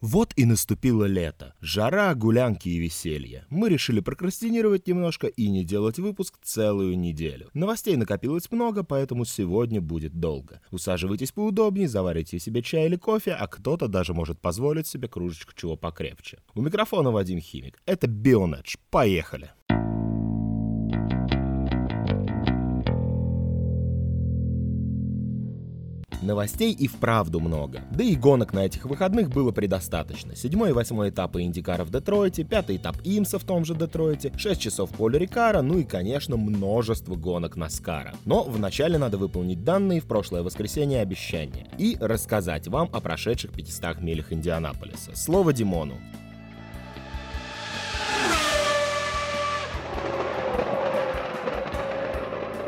Вот и наступило лето. Жара, гулянки и веселье. Мы решили прокрастинировать немножко и не делать выпуск целую неделю. Новостей накопилось много, поэтому сегодня будет долго. Усаживайтесь поудобнее, заварите себе чай или кофе, а кто-то даже может позволить себе кружечку чего покрепче. У микрофона Вадим Химик. Это Бионедж. Поехали! Новостей и вправду много. Да и гонок на этих выходных было предостаточно. Седьмой и восьмой этапы Индикара в Детройте, пятый этап Имса в том же Детройте, 6 часов поля Рикара, ну и, конечно, множество гонок Наскара. Но вначале надо выполнить данные в прошлое воскресенье обещания и рассказать вам о прошедших 500 милях Индианаполиса. Слово Димону.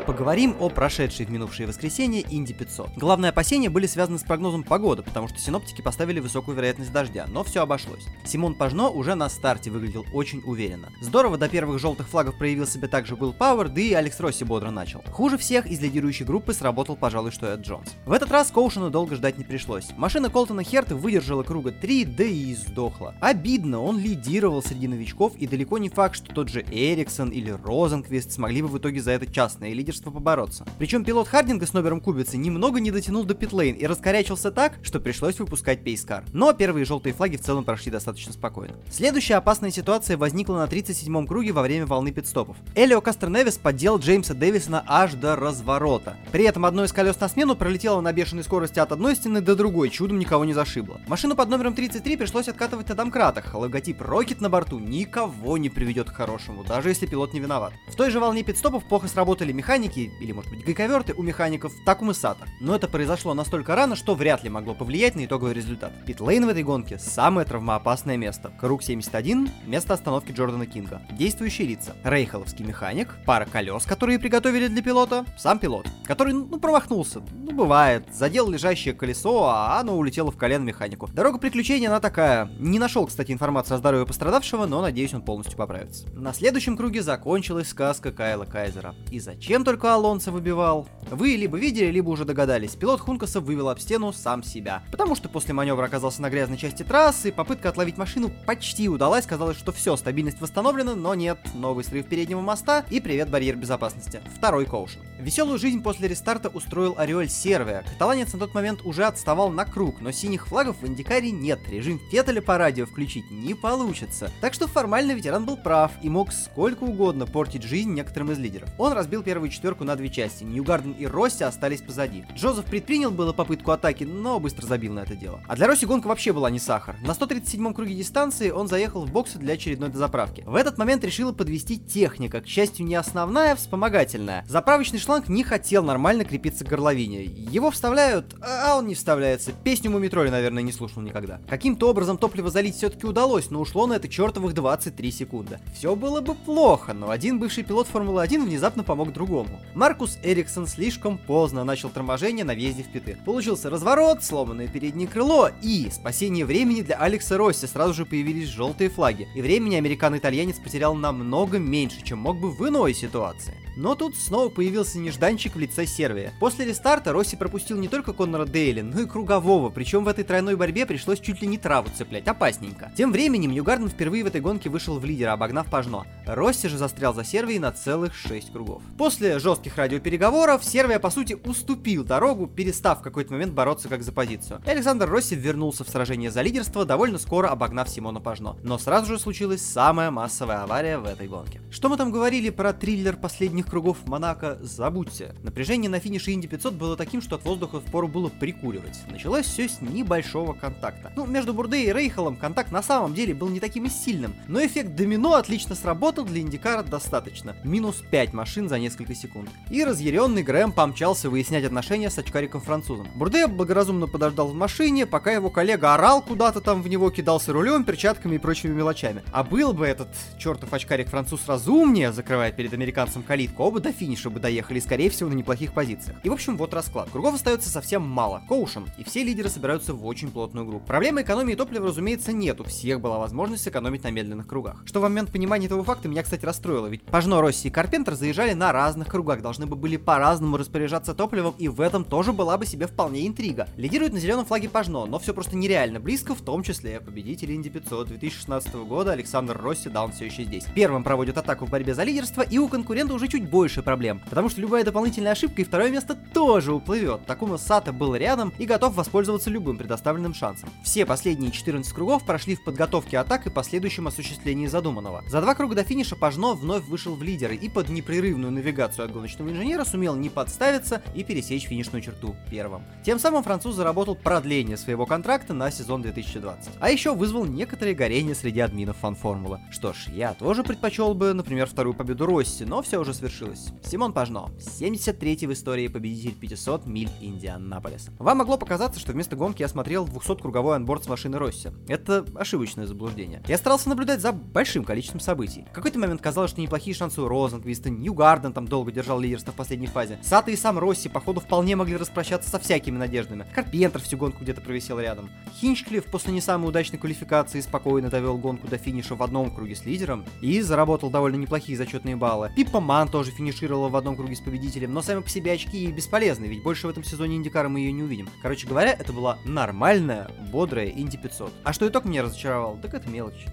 Поговорим о прошедшей в минувшее воскресенье Инди 500. Главные опасения были связаны с прогнозом погоды, потому что синоптики поставили высокую вероятность дождя, но все обошлось. Симон Пажно уже на старте выглядел очень уверенно. Здорово до первых желтых флагов проявил себя также Уилл Пауэр, да и Алекс Росси бодро начал. Хуже всех из лидирующей группы сработал, пожалуй, что Эд Джонс. В этот раз Коушену долго ждать не пришлось. Машина Колтона Херта выдержала круга 3, да и сдохла. Обидно, он лидировал среди новичков, и далеко не факт, что тот же Эриксон или Розенквист смогли бы в итоге за это частное лидерство лидерство побороться. Причем пилот Хардинга с номером Кубицы немного не дотянул до питлейн и раскорячился так, что пришлось выпускать пейскар. Но первые желтые флаги в целом прошли достаточно спокойно. Следующая опасная ситуация возникла на 37-м круге во время волны пидстопов. Элио Кастерневис поддел Джеймса Дэвисона аж до разворота. При этом одно из колес на смену пролетело на бешеной скорости от одной стены до другой, чудом никого не зашибло. Машину под номером 33 пришлось откатывать на домкратах, логотип Rocket на борту никого не приведет к хорошему, даже если пилот не виноват. В той же волне пидстопов плохо сработали механики, механики, или может быть гайковерты у механиков Такумы Сата. Но это произошло настолько рано, что вряд ли могло повлиять на итоговый результат. Питлейн в этой гонке самое травмоопасное место. Круг 71, место остановки Джордана Кинга. Действующие лица. Рейхоловский механик, пара колес, которые приготовили для пилота, сам пилот, который, ну, промахнулся. Ну, бывает. Задел лежащее колесо, а оно улетело в колено механику. Дорога приключения, она такая. Не нашел, кстати, информацию о здоровье пострадавшего, но надеюсь, он полностью поправится. На следующем круге закончилась сказка Кайла Кайзера. И зачем только Алонсо выбивал? Вы либо видели, либо уже догадались. Пилот Хункаса вывел об стену сам себя. Потому что после маневра оказался на грязной части трассы, попытка отловить машину почти удалась. Казалось, что все, стабильность восстановлена, но нет. Новый срыв переднего моста и привет барьер безопасности. Второй коушен. Веселую жизнь после рестарта устроил Ореоль Сервия. Каталанец на тот момент уже отставал на круг, но синих флагов в Индикаре нет. Режим Феттеля по радио включить не получится. Так что формально ветеран был прав и мог сколько угодно портить жизнь некоторым из лидеров. Он разбил первую четверку на две части. Ньюгарден и Росси остались позади. Джозеф предпринял было попытку атаки, но быстро забил на это дело. А для Росси гонка вообще была не сахар. На 137-м круге дистанции он заехал в боксы для очередной дозаправки. В этот момент решила подвести техника, к счастью, не основная, а вспомогательная. Заправочный шланг не хотел нормально крепиться к горловине. Его вставляют, а он не вставляется. Песню Мумитроли, наверное, не слушал никогда. Каким-то образом топливо залить все-таки удалось, но ушло на это чертовых 23 секунды. Все было бы плохо, но один бывший пилот Формулы-1 внезапно помог другому. Маркус Эриксон слишком поздно начал торможение на въезде в питы. Получился разворот, сломанное переднее крыло и спасение времени для Алекса Росси. Сразу же появились желтые флаги. И времени американ-итальянец потерял намного меньше, чем мог бы в иной ситуации. Но тут снова появился нежданчик в лице Сервия. После рестарта Росси пропустил не только Коннора Дейли, но и кругового, причем в этой тройной борьбе пришлось чуть ли не траву цеплять, опасненько. Тем временем Ньюгарден впервые в этой гонке вышел в лидера, обогнав Пажно. Росси же застрял за Сервией на целых 6 кругов. После жестких радиопереговоров Сервия по сути уступил дорогу, перестав в какой-то момент бороться как за позицию. И Александр Росси вернулся в сражение за лидерство, довольно скоро обогнав Симона Пажно. Но сразу же случилась самая массовая авария в этой гонке. Что мы там говорили про триллер последних кругов Монако забудьте. Напряжение на финише Инди 500 было таким, что от воздуха впору было прикуривать. Началось все с небольшого контакта. Ну, между Бурде и Рейхолом контакт на самом деле был не таким и сильным, но эффект домино отлично сработал, для Индикара достаточно. Минус 5 машин за несколько секунд. И разъяренный Грэм помчался выяснять отношения с очкариком-французом. Бурде благоразумно подождал в машине, пока его коллега орал куда-то там в него, кидался рулем, перчатками и прочими мелочами. А был бы этот чертов очкарик-француз разумнее, закрывая перед американцем калитку, оба до финиша бы доехали, скорее всего, на неплохих позициях. И в общем, вот расклад. Кругов остается совсем мало, коушен, и все лидеры собираются в очень плотную группу. Проблемы экономии топлива, разумеется, нет, у всех была возможность экономить на медленных кругах. Что в момент понимания этого факта меня, кстати, расстроило, ведь Пажно, Росси и Карпентер заезжали на разных кругах кругах должны бы были по-разному распоряжаться топливом, и в этом тоже была бы себе вполне интрига. Лидирует на зеленом флаге Пажно, но все просто нереально близко, в том числе победитель Инди 500 2016 года Александр Росси, да, он все еще здесь. Первым проводит атаку в борьбе за лидерство, и у конкурента уже чуть больше проблем, потому что любая дополнительная ошибка и второе место тоже уплывет. Такума Сата был рядом и готов воспользоваться любым предоставленным шансом. Все последние 14 кругов прошли в подготовке атак и последующем осуществлении задуманного. За два круга до финиша Пажно вновь вышел в лидеры и под непрерывную навигацию от гоночного инженера сумел не подставиться и пересечь финишную черту первым. Тем самым француз заработал продление своего контракта на сезон 2020. А еще вызвал некоторые горения среди админов фан-формулы. Что ж, я тоже предпочел бы, например, вторую победу Росси, но все уже свершилось. Симон Пажно, 73-й в истории победитель 500 миль Индианаполиса. Вам могло показаться, что вместо гонки я смотрел 200-круговой анборд с машины Росси. Это ошибочное заблуждение. Я старался наблюдать за большим количеством событий. В какой-то момент казалось, что неплохие шансы у Розенквиста, Ньюгарден там долго держал лидерство в последней фазе. Сата и сам Росси, походу, вполне могли распрощаться со всякими надеждами. Карпентер всю гонку где-то провисел рядом. Хинчклифф после не самой удачной квалификации спокойно довел гонку до финиша в одном круге с лидером и заработал довольно неплохие зачетные баллы. Пиппа Ман тоже финишировала в одном круге с победителем, но сами по себе очки бесполезны, ведь больше в этом сезоне Индикара мы ее не увидим. Короче говоря, это была нормальная, бодрая Инди 500. А что итог меня разочаровал? Так это мелочь.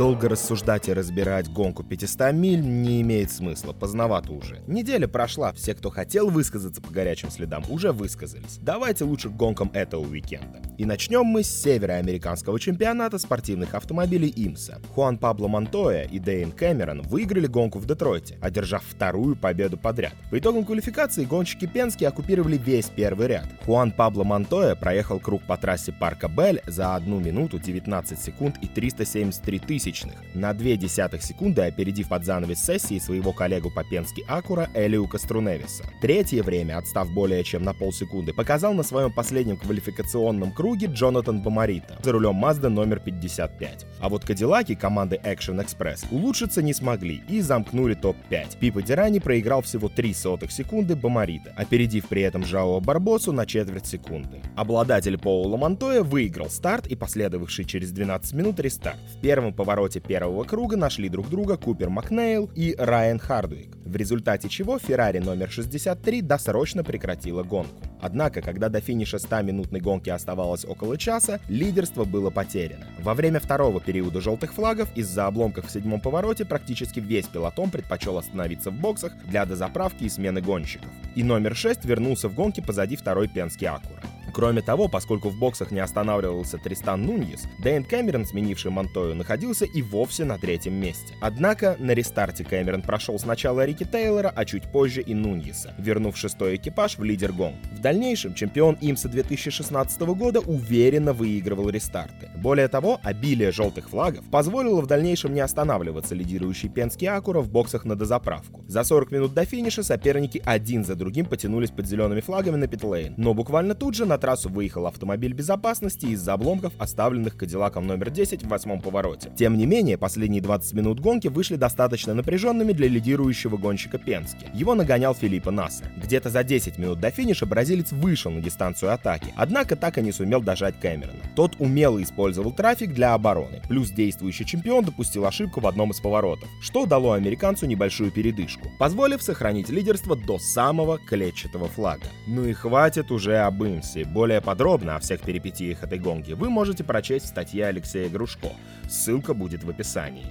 Долго рассуждать и разбирать гонку 500 миль не имеет смысла, поздновато уже. Неделя прошла, все, кто хотел высказаться по горячим следам, уже высказались. Давайте лучше к гонкам этого уикенда. И начнем мы с североамериканского чемпионата спортивных автомобилей ИМСа. Хуан Пабло Монтоя и Дейн Кэмерон выиграли гонку в Детройте, одержав вторую победу подряд. По итогам квалификации гонщики Пенски оккупировали весь первый ряд. Хуан Пабло Монтоя проехал круг по трассе Парка Бель за 1 минуту 19 секунд и 373 тысячных, на 0,2 секунды опередив под занавес сессии своего коллегу по Пенски Акура Элиу Каструневиса. Третье время, отстав более чем на полсекунды, показал на своем последнем квалификационном круге Джонатан Бомарита за рулем Mazda номер 55. А вот Кадиллаки команды Action Express улучшиться не смогли и замкнули топ-5. Пипа Дирани проиграл всего 3 сотых секунды Бомарита, опередив при этом Жао Барбосу на четверть секунды. Обладатель Поула Монтоя выиграл старт и последовавший через 12 минут рестарт. В первом повороте повороте первого круга нашли друг друга Купер Макнейл и Райан Хардуик, в результате чего Феррари номер 63 досрочно прекратила гонку. Однако, когда до финиша 100-минутной гонки оставалось около часа, лидерство было потеряно. Во время второго периода желтых флагов из-за обломков в седьмом повороте практически весь пилотон предпочел остановиться в боксах для дозаправки и смены гонщиков. И номер 6 вернулся в гонке позади второй Пенски Акура. Кроме того, поскольку в боксах не останавливался Тристан Нуньес, Дэйн Кэмерон, сменивший Монтою, находился и вовсе на третьем месте. Однако на рестарте Кэмерон прошел сначала Рики Тейлора, а чуть позже и Нуньеса, вернув шестой экипаж в лидер гонг. В дальнейшем чемпион ИМСа 2016 года уверенно выигрывал рестарты. Более того, обилие желтых флагов позволило в дальнейшем не останавливаться лидирующий Пенский Акура в боксах на дозаправку. За 40 минут до финиша соперники один за другим потянулись под зелеными флагами на питлейн, но буквально тут же на трассу выехал автомобиль безопасности из-за обломков, оставленных Кадиллаком номер 10 в восьмом повороте. Тем не менее, последние 20 минут гонки вышли достаточно напряженными для лидирующего гонщика Пенски. Его нагонял Филиппо Насса. Где-то за 10 минут до финиша бразилец вышел на дистанцию атаки, однако так и не сумел дожать Кэмерона. Тот умело использовал трафик для обороны, плюс действующий чемпион допустил ошибку в одном из поворотов, что дало американцу небольшую передышку, позволив сохранить лидерство до самого клетчатого флага. Ну и хватит уже об Имсе, более подробно о всех перипетиях этой гонки вы можете прочесть в статье Алексея Грушко. Ссылка будет в описании.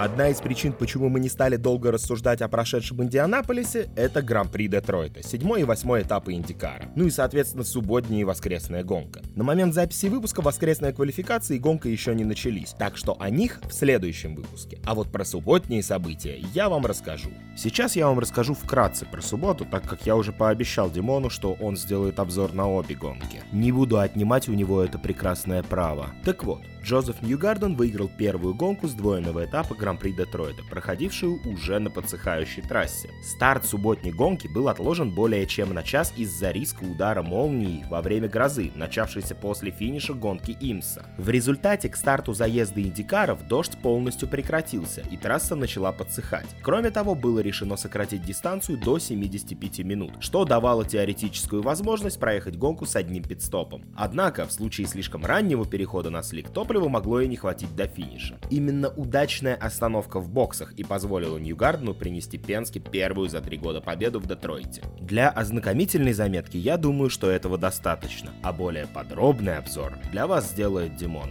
Одна из причин, почему мы не стали долго рассуждать о прошедшем Индианаполисе, это Гран-при Детройта, седьмой и восьмой этапы Индикара. Ну и, соответственно, субботняя и воскресная гонка. На момент записи выпуска воскресная квалификация и гонка еще не начались, так что о них в следующем выпуске. А вот про субботние события я вам расскажу. Сейчас я вам расскажу вкратце про субботу, так как я уже пообещал Димону, что он сделает обзор на обе гонки. Не буду отнимать у него это прекрасное право. Так вот, Джозеф Ньюгарден выиграл первую гонку сдвоенного этапа Гран Гран-при Детройта, проходившую уже на подсыхающей трассе. Старт субботней гонки был отложен более чем на час из-за риска удара молнии во время грозы, начавшейся после финиша гонки Имса. В результате к старту заезда Индикаров дождь полностью прекратился, и трасса начала подсыхать. Кроме того, было решено сократить дистанцию до 75 минут, что давало теоретическую возможность проехать гонку с одним пидстопом. Однако, в случае слишком раннего перехода на слик, топлива могло и не хватить до финиша. Именно удачная остановка в боксах и позволила Ньюгардену принести Пенске первую за три года победу в Детройте. Для ознакомительной заметки я думаю, что этого достаточно, а более подробный обзор для вас сделает Димон.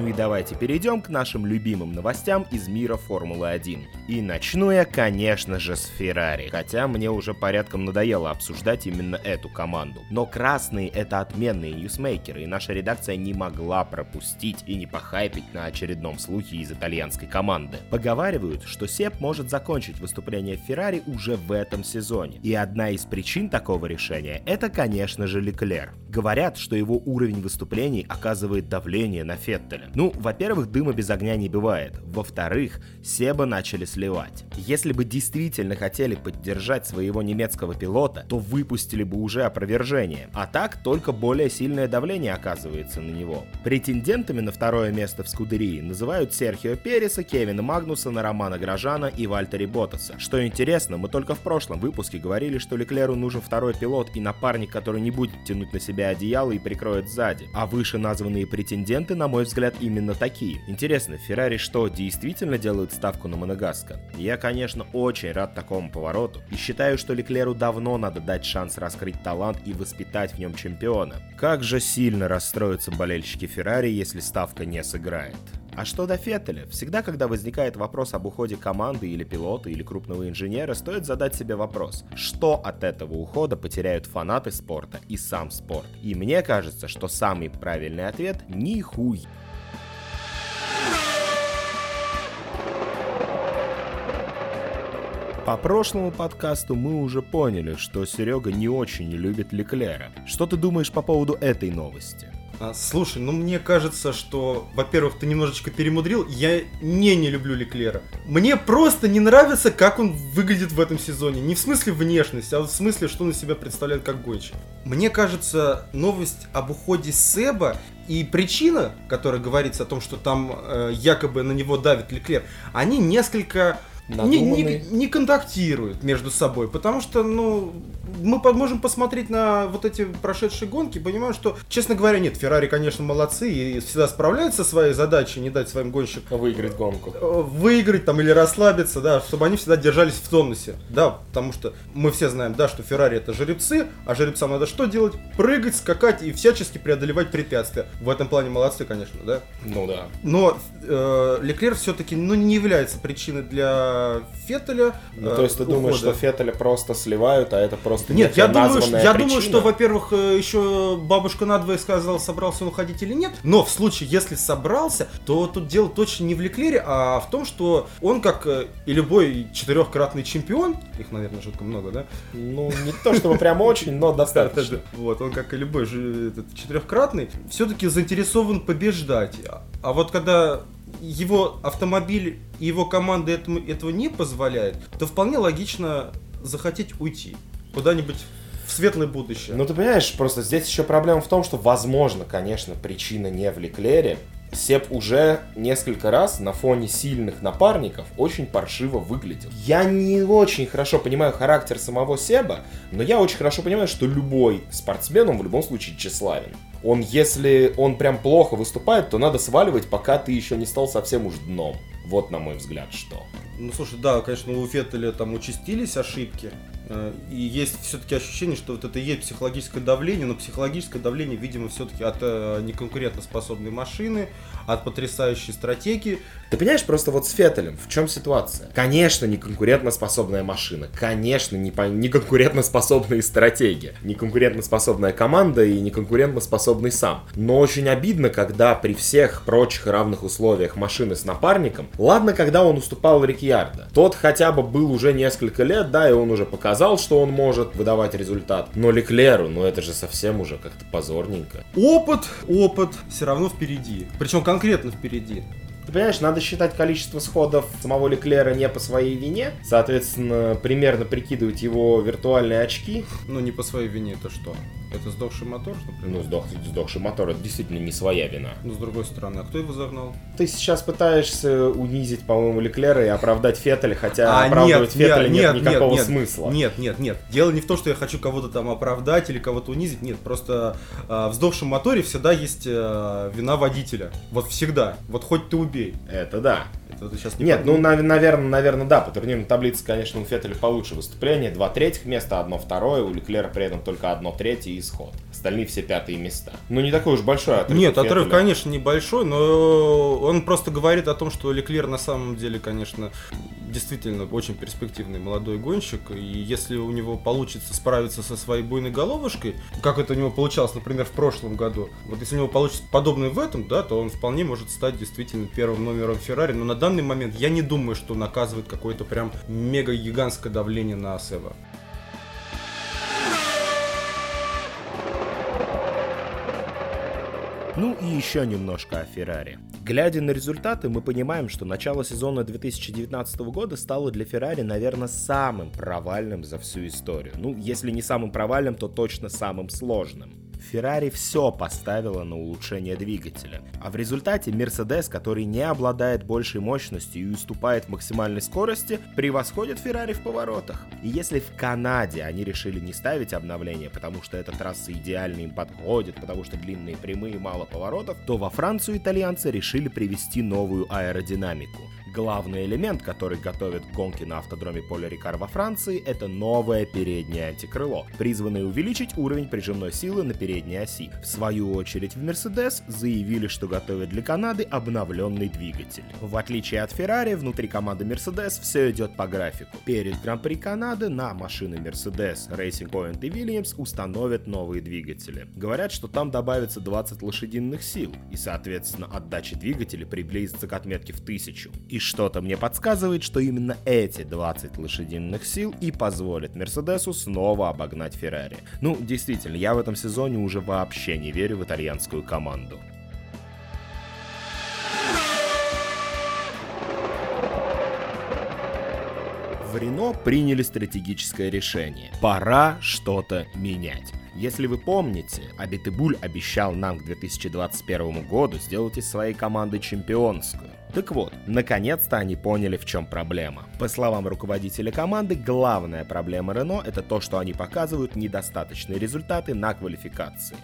Ну и давайте перейдем к нашим любимым новостям из мира Формулы-1. И начну я, конечно же, с Феррари. Хотя мне уже порядком надоело обсуждать именно эту команду. Но красные — это отменные ньюсмейкеры, и наша редакция не могла пропустить и не похайпить на очередном слухе из итальянской команды. Поговаривают, что Сеп может закончить выступление Феррари уже в этом сезоне. И одна из причин такого решения — это, конечно же, Леклер. Говорят, что его уровень выступлений оказывает давление на Феттеля. Ну, во-первых, дыма без огня не бывает. Во-вторых, Себа начали сливать. Если бы действительно хотели поддержать своего немецкого пилота, то выпустили бы уже опровержение. А так, только более сильное давление оказывается на него. Претендентами на второе место в Скудерии называют Серхио Переса, Кевина Магнусона, Романа Грожана и Вальтери Ботаса. Что интересно, мы только в прошлом выпуске говорили, что Леклеру нужен второй пилот и напарник, который не будет тянуть на себя одеяло и прикроет сзади. А выше названные претенденты, на мой взгляд, именно такие. Интересно, Феррари что, действительно делают ставку на Монегаска? Я, конечно, очень рад такому повороту и считаю, что Леклеру давно надо дать шанс раскрыть талант и воспитать в нем чемпиона. Как же сильно расстроятся болельщики Феррари, если ставка не сыграет. А что до Феттеля? Всегда, когда возникает вопрос об уходе команды или пилота или крупного инженера, стоит задать себе вопрос, что от этого ухода потеряют фанаты спорта и сам спорт. И мне кажется, что самый правильный ответ – ни хуй. По прошлому подкасту мы уже поняли, что Серега не очень любит Леклера. Что ты думаешь по поводу этой новости? А, слушай, ну мне кажется, что, во-первых, ты немножечко перемудрил. Я не не люблю Леклера. Мне просто не нравится, как он выглядит в этом сезоне. Не в смысле внешность, а в смысле, что он из себя представляет как гонщик. Мне кажется, новость об уходе Себа и причина, которая говорится о том, что там э, якобы на него давит Леклер, они несколько не, не, не контактируют между собой, потому что, ну, мы можем посмотреть на вот эти прошедшие гонки, понимаем, что, честно говоря, нет, Феррари, конечно, молодцы и всегда справляются со своей задачей, не дать своим гонщикам выиграть гонку. Э, выиграть там или расслабиться, да, чтобы они всегда держались в тонусе, да, потому что мы все знаем, да, что Феррари это жеребцы, а жеребцам надо что делать? Прыгать, скакать и всячески преодолевать препятствия. В этом плане молодцы, конечно, да. Ну да. Но э, Леклер все-таки, ну, не является причиной для Феттеля. Ну, то есть ты ухода. думаешь, что Феттеля просто сливают, а это просто Нет, я думаю, что, я думаю, что, во-первых, э, еще бабушка надвое сказала, собрался он уходить или нет. Но в случае, если собрался, то тут дело точно не в Леклере, а в том, что он, как э, и любой четырехкратный чемпион, их, наверное, жутко много, да? Ну, не то чтобы прям очень, но достаточно. Вот, он, как и любой четырехкратный, все-таки заинтересован побеждать. А вот когда его автомобиль и его команда этому, этого не позволяет, то вполне логично захотеть уйти куда-нибудь в светлое будущее. Ну, ты понимаешь, просто здесь еще проблема в том, что, возможно, конечно, причина не в Леклере. Сеп уже несколько раз на фоне сильных напарников очень паршиво выглядел. Я не очень хорошо понимаю характер самого Себа, но я очень хорошо понимаю, что любой спортсмен, он в любом случае тщеславен он, если он прям плохо выступает, то надо сваливать, пока ты еще не стал совсем уж дном. Вот, на мой взгляд, что. Ну, слушай, да, конечно, у Феттеля там участились ошибки, э, и есть все-таки ощущение, что вот это и есть психологическое давление, но психологическое давление, видимо, все-таки от э, неконкурентоспособной машины, от потрясающей стратегии. Ты понимаешь, просто вот с Феттелем в чем ситуация? Конечно, не конкурентоспособная машина, конечно, не, по... не конкурентоспособная стратегия, не конкурентоспособная команда и не конкурентоспособный сам. Но очень обидно, когда при всех прочих равных условиях машины с напарником, ладно, когда он уступал Рикьярдо, тот хотя бы был уже несколько лет, да, и он уже показал, что он может выдавать результат. Но Леклеру, ну это же совсем уже как-то позорненько. Опыт, опыт все равно впереди. Причем конкретно впереди. Ты понимаешь, надо считать количество сходов самого Леклера не по своей вине. Соответственно, примерно прикидывать его виртуальные очки. Ну, не по своей вине, это что? Это сдохший мотор, например? Ну, сдох, сдохший мотор, это действительно не своя вина. Но с другой стороны, а кто его загнал? Ты сейчас пытаешься унизить, по-моему, Леклера и оправдать Феттеля, хотя а, оправдывать нет, Феттеля нет, нет никакого нет, смысла. Нет, нет, нет. Дело не в том, что я хочу кого-то там оправдать или кого-то унизить. Нет, просто э, в сдохшем моторе всегда есть э, вина водителя. Вот всегда. Вот хоть ты убей. Это да. Это сейчас не Нет, ну, на, наверное, наверное, да, по турнирной таблице, конечно, у Феттеля получше выступление. Два третьих места, одно второе, у Леклера при этом только одно третье исход. Остальные все пятые места. Ну, не такой уж большой отрыв. Нет, отрыв, конечно, небольшой, но он просто говорит о том, что Леклер на самом деле, конечно, действительно очень перспективный молодой гонщик, и если у него получится справиться со своей буйной головушкой, как это у него получалось, например, в прошлом году, вот если у него получится подобное в этом, да, то он вполне может стать действительно первым номером Феррари, но на данный момент я не думаю, что он оказывает какое-то прям мега-гигантское давление на Асева. Ну и еще немножко о Феррари. Глядя на результаты, мы понимаем, что начало сезона 2019 года стало для Феррари, наверное, самым провальным за всю историю. Ну, если не самым провальным, то точно самым сложным. Ferrari все поставила на улучшение двигателя. А в результате Mercedes, который не обладает большей мощностью и уступает максимальной скорости, превосходит Ferrari в поворотах. И если в Канаде они решили не ставить обновление, потому что эта трасса идеально им подходит, потому что длинные прямые мало поворотов, то во Францию итальянцы решили привести новую аэродинамику. Главный элемент, который готовит гонки на автодроме Поля Рикар во Франции, это новое переднее антикрыло, призванное увеличить уровень прижимной силы на передней оси. В свою очередь в Mercedes заявили, что готовят для Канады обновленный двигатель. В отличие от Ferrari, внутри команды Mercedes все идет по графику. Перед Гран-при Канады на машины Mercedes, Racing Point и Williams установят новые двигатели. Говорят, что там добавится 20 лошадиных сил, и соответственно отдача двигателя приблизится к отметке в 1000. И что-то мне подсказывает, что именно эти 20 лошадиных сил и позволят Мерседесу снова обогнать Феррари. Ну, действительно, я в этом сезоне уже вообще не верю в итальянскую команду. В Рено приняли стратегическое решение. Пора что-то менять. Если вы помните, Абитыбуль обещал нам к 2021 году сделать из своей команды чемпионскую. Так вот, наконец-то они поняли, в чем проблема. По словам руководителя команды, главная проблема Рено это то, что они показывают недостаточные результаты на квалификации.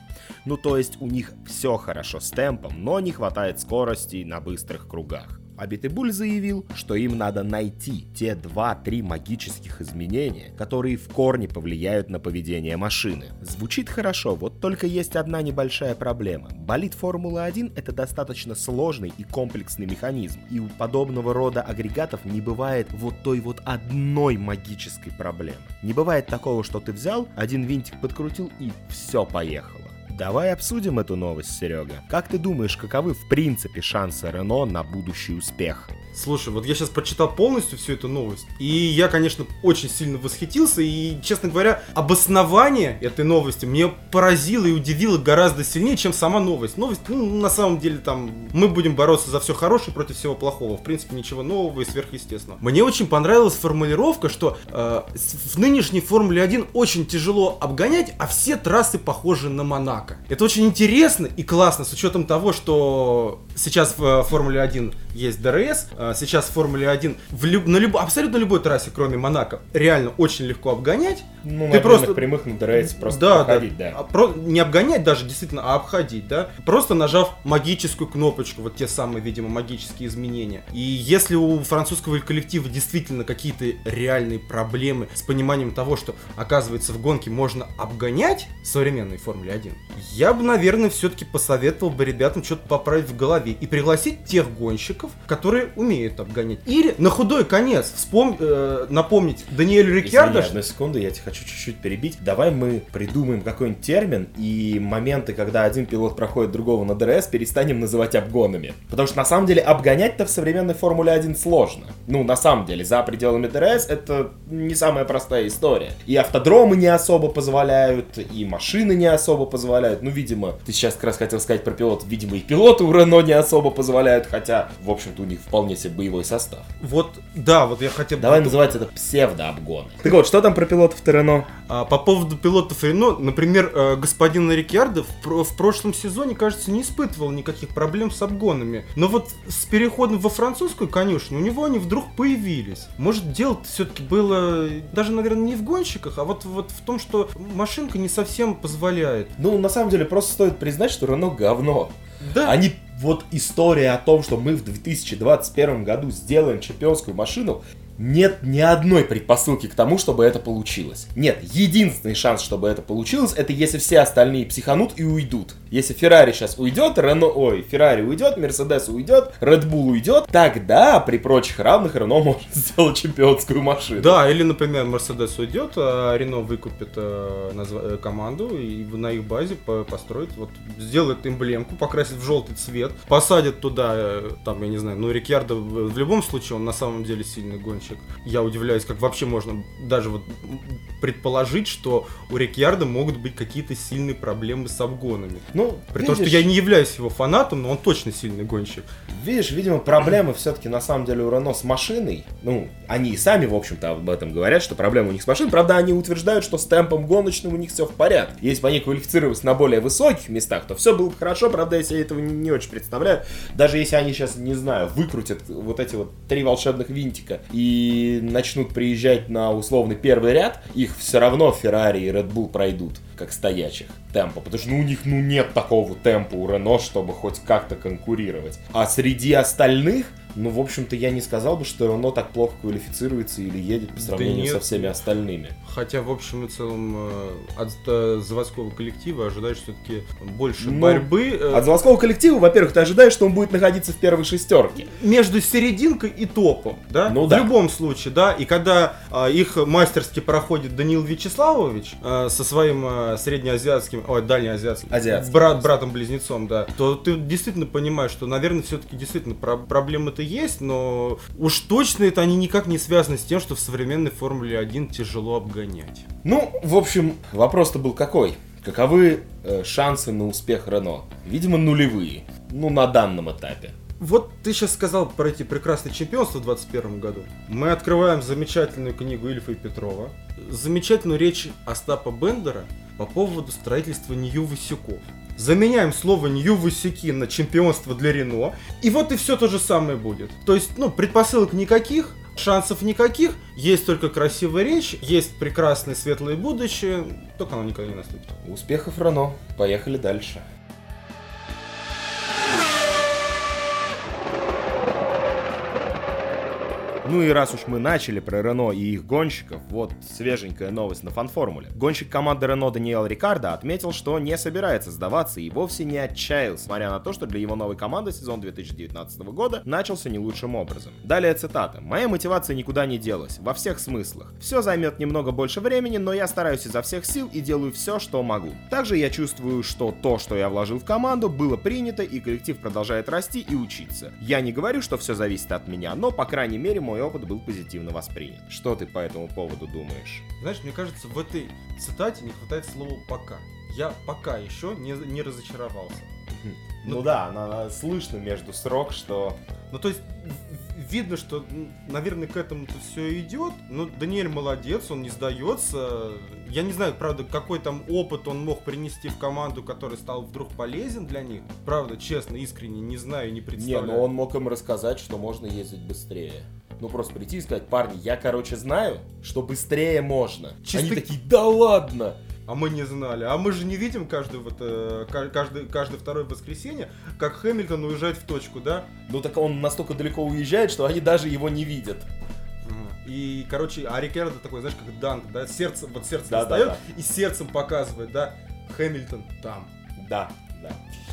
Ну то есть у них все хорошо с темпом, но не хватает скорости на быстрых кругах. А Битыбуль заявил, что им надо найти те 2-3 магических изменения, которые в корне повлияют на поведение машины. Звучит хорошо, вот только есть одна небольшая проблема. Болид Формулы-1 это достаточно сложный и комплексный механизм, и у подобного рода агрегатов не бывает вот той вот одной магической проблемы. Не бывает такого, что ты взял, один винтик подкрутил и все поехало. Давай обсудим эту новость, Серега. Как ты думаешь, каковы в принципе шансы Рено на будущий успех? Слушай, вот я сейчас прочитал полностью всю эту новость, и я, конечно, очень сильно восхитился, и, честно говоря, обоснование этой новости мне поразило и удивило гораздо сильнее, чем сама новость. Новость, ну, на самом деле, там, мы будем бороться за все хорошее против всего плохого. В принципе, ничего нового и сверхъестественного. Мне очень понравилась формулировка, что э, в нынешней Формуле 1 очень тяжело обгонять, а все трассы похожи на Монако. Это очень интересно и классно, с учетом того, что сейчас в э, Формуле 1 есть ДРС, э, сейчас в Формуле 1 в люб, на люб, абсолютно любой трассе, кроме Монако, реально очень легко обгонять. Ну, ты просто прямых на ДРС просто да, обходить, да. да. А, про, не обгонять даже, действительно, а обходить, да. Просто нажав магическую кнопочку, вот те самые, видимо, магические изменения. И если у французского коллектива действительно какие-то реальные проблемы с пониманием того, что, оказывается, в гонке можно обгонять современной Формуле 1, я бы, наверное, все-таки посоветовал бы ребятам что-то поправить в голове и пригласить тех гонщиков, которые умеют обгонять. Или на худой конец вспом... э, напомнить Даниэлю Риккардо, Извини, одну секунду, я тебя хочу чуть-чуть перебить. Давай мы придумаем какой-нибудь термин и моменты, когда один пилот проходит другого на ДРС, перестанем называть обгонами. Потому что на самом деле обгонять-то в современной Формуле 1 сложно. Ну, на самом деле, за пределами ДРС это не самая простая история. И автодромы не особо позволяют, и машины не особо позволяют. Ну, видимо, ты сейчас как раз хотел сказать про пилот, видимо, и пилоты у Рено не особо позволяют, хотя, в общем-то, у них вполне себе боевой состав. вот, да, вот я хотел... Давай называть это псевдообгоны. Так вот, что там про пилотов Рено? А, по поводу пилотов Рено, например, э, господин Рикьярдо в, в прошлом сезоне, кажется, не испытывал никаких проблем с обгонами. Но вот с переходом во французскую конюшню у него они вдруг появились. Может, дело все-таки было даже, наверное, не в гонщиках, а вот, вот в том, что машинка не совсем позволяет. Ну, на самом деле, просто стоит признать, что Рено говно. Да, Они, вот история о том, что мы в 2021 году сделаем чемпионскую машину, нет ни одной предпосылки к тому, чтобы это получилось. Нет, единственный шанс, чтобы это получилось, это если все остальные психанут и уйдут. Если Феррари сейчас уйдет, Рено, ой, Феррари уйдет, Мерседес уйдет, Bull уйдет, тогда при прочих равных Рено может сделать чемпионскую машину. Да, или, например, Мерседес уйдет, а Рено выкупит э, назва- э, команду и на их базе по- построит, вот, сделает эмблемку, покрасит в желтый цвет, посадит туда, э, там, я не знаю, ну, Рикьярдо в любом случае, он на самом деле сильный гонщик. Я удивляюсь, как вообще можно даже вот предположить, что у Рикьярдо могут быть какие-то сильные проблемы с обгонами. Ну, При том, что видишь- я не являюсь его фанатом, но он точно сильный гонщик. Видишь, видимо, проблемы все-таки на самом деле у Рено с машиной. Ну, они и сами, в общем-то, об этом говорят, что проблемы у них с машиной. Правда, они утверждают, что с темпом гоночным у них все в порядке. Если бы они квалифицировались на более высоких местах, то все было бы хорошо. Правда, если я этого не, не очень представляю. Даже если они сейчас, не знаю, выкрутят вот эти вот три волшебных винтика и начнут приезжать на условный первый ряд, их все равно Феррари и Red Bull пройдут как стоячих темпа, потому что ну, у них ну нет такого темпа у Рено, чтобы хоть как-то конкурировать. А среди остальных, ну, в общем-то, я не сказал бы, что Рено так плохо квалифицируется или едет по сравнению нет. со всеми остальными. Хотя, в общем и целом, э, от э, заводского коллектива ожидаешь все-таки больше Ну, борьбы. э, От заводского коллектива, во-первых, ты ожидаешь, что он будет находиться в первой шестерке. между серединкой и топом, да? Ну в да. любом случае, да. И когда а, их мастерски проходит Данил Вячеславович а, со своим а, среднеазиатским, ой, дальнеазиатским, Азиатским. брат, братом-близнецом, да, то ты действительно понимаешь, что, наверное, все-таки действительно про- проблемы-то есть, но уж точно это они никак не связаны с тем, что в современной Формуле 1 тяжело обгонять. Ну, в общем, вопрос-то был какой? Каковы э, шансы на успех Рено? Видимо, нулевые. Ну, на данном этапе. Вот ты сейчас сказал про эти прекрасные чемпионства в 2021 году. Мы открываем замечательную книгу Ильфа и Петрова, замечательную речь Остапа Бендера по поводу строительства Нью-Васюков. Заменяем слово Нью-Васюки на чемпионство для Рено, и вот и все то же самое будет. То есть, ну, предпосылок никаких, шансов никаких, есть только красивая речь, есть прекрасное светлое будущее, только оно никогда не наступит. Успехов Рено. Поехали дальше. Ну и раз уж мы начали про Рено и их гонщиков, вот свеженькая новость на фан-формуле. Гонщик команды Рено Даниэл Рикардо отметил, что не собирается сдаваться и вовсе не отчаялся, смотря на то, что для его новой команды сезон 2019 года начался не лучшим образом. Далее цитата. «Моя мотивация никуда не делась, во всех смыслах. Все займет немного больше времени, но я стараюсь изо всех сил и делаю все, что могу. Также я чувствую, что то, что я вложил в команду, было принято и коллектив продолжает расти и учиться. Я не говорю, что все зависит от меня, но, по крайней мере, мой опыт был позитивно воспринят. Что ты по этому поводу думаешь? Знаешь, мне кажется, в этой цитате не хватает слова «пока». Я пока еще не, не разочаровался. Ну да, она слышно между строк, что... Ну, то есть, видно, что, наверное, к этому-то все идет. Ну, Даниэль молодец, он не сдается. Я не знаю, правда, какой там опыт он мог принести в команду, который стал вдруг полезен для них. Правда, честно, искренне, не знаю, не Не, представляю. но он мог им рассказать, что можно ездить быстрее. Ну просто прийти и сказать, парни, я, короче, знаю, что быстрее можно. Чисто- Они такие, да ладно! А мы не знали. А мы же не видим каждый, вот, э, ка- каждый, каждое второе воскресенье, как Хэмилтон уезжает в точку, да? Ну так он настолько далеко уезжает, что они даже его не видят. И, короче, а Рикердо такой, знаешь, как данк, да, сердце, вот сердце Да, да, достает да. и сердцем показывает, да, Хэмилтон там. Да, Да.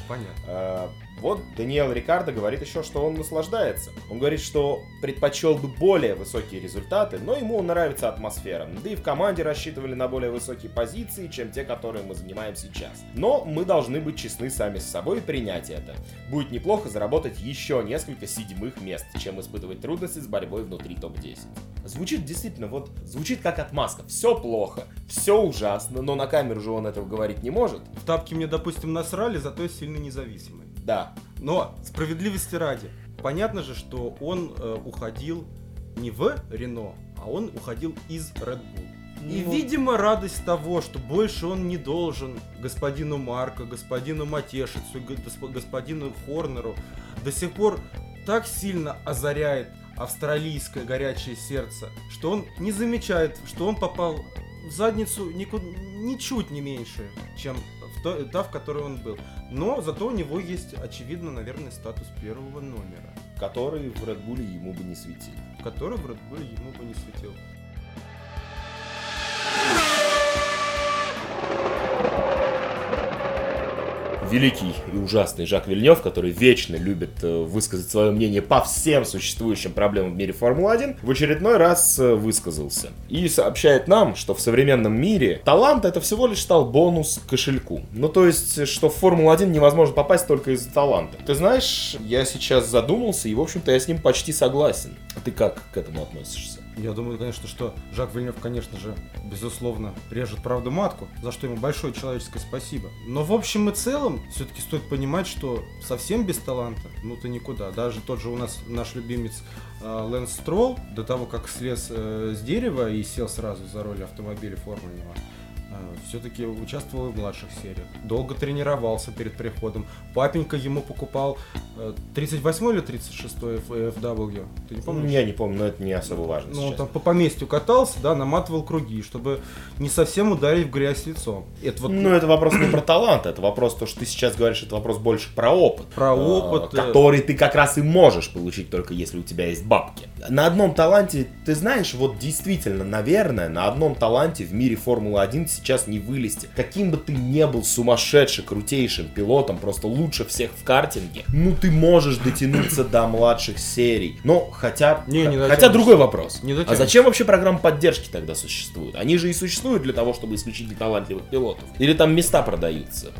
Понятно. А, Вот Даниэл Рикардо говорит еще, что он наслаждается. Он говорит, что предпочел бы более высокие результаты, но ему нравится атмосфера. Да и в команде рассчитывали на более высокие позиции, чем те, которые мы занимаем сейчас. Но мы должны быть честны сами с собой и принять это. Будет неплохо заработать еще несколько седьмых мест, чем испытывать трудности с борьбой внутри топ-10. Звучит действительно, вот, звучит как отмазка. Все плохо, все ужасно, но на камеру же он этого говорить не может. В тапки мне, допустим, насрали, зато я сильно независимый. Да, Но справедливости ради, понятно же, что он э, уходил не в Рено, а он уходил из Red Bull. И, Ну. видимо, радость того, что больше он не должен господину Марко, господину Матешицу, господину Хорнеру до сих пор так сильно озаряет австралийское горячее сердце, что он не замечает, что он попал в задницу никуда, ничуть не меньше, чем то- та, в которой он был. Но зато у него есть, очевидно, наверное, статус первого номера, который в Red Bull ему бы не светил. который в Red Bull ему бы не светил. Великий и ужасный Жак Вильнев, который вечно любит э, высказать свое мнение по всем существующим проблемам в мире Формулы-1, в очередной раз э, высказался. И сообщает нам, что в современном мире талант это всего лишь стал бонус к кошельку. Ну то есть, что в Формулу-1 невозможно попасть только из-за таланта. Ты знаешь, я сейчас задумался, и в общем-то я с ним почти согласен. А ты как к этому относишься? Я думаю, конечно, что Жак Вильнев, конечно же, безусловно, режет правду матку, за что ему большое человеческое спасибо. Но в общем и целом, все-таки стоит понимать, что совсем без таланта, ну ты никуда. Даже тот же у нас наш любимец э, Лэнс Стролл, до того, как слез э, с дерева и сел сразу за руль автомобиля формульного, все-таки участвовал в младших сериях. Долго тренировался перед приходом. Папенька ему покупал э, 38 или 36 FW. Ты не помнишь? Я не помню, но это не особо важно Ну, сейчас. там по поместью катался, да, наматывал круги, чтобы не совсем ударить в грязь лицом. Это вот Ну, это вопрос не про талант, это вопрос, то, что ты сейчас говоришь, это вопрос больше про опыт. Про опыт, э. Который ты как раз и можешь получить только если у тебя есть бабки. На одном таланте, ты знаешь, вот действительно, наверное, на одном таланте в мире Формулы-1 сейчас не вылезти. Каким бы ты не был сумасшедшим, крутейшим пилотом, просто лучше всех в картинге, ну ты можешь дотянуться до младших серий. Но хотя, Не, не хотя другой вопрос. Не а зачем вообще программа поддержки тогда существует? Они же и существуют для того, чтобы исключительно талантливых пилотов. Или там места продаются?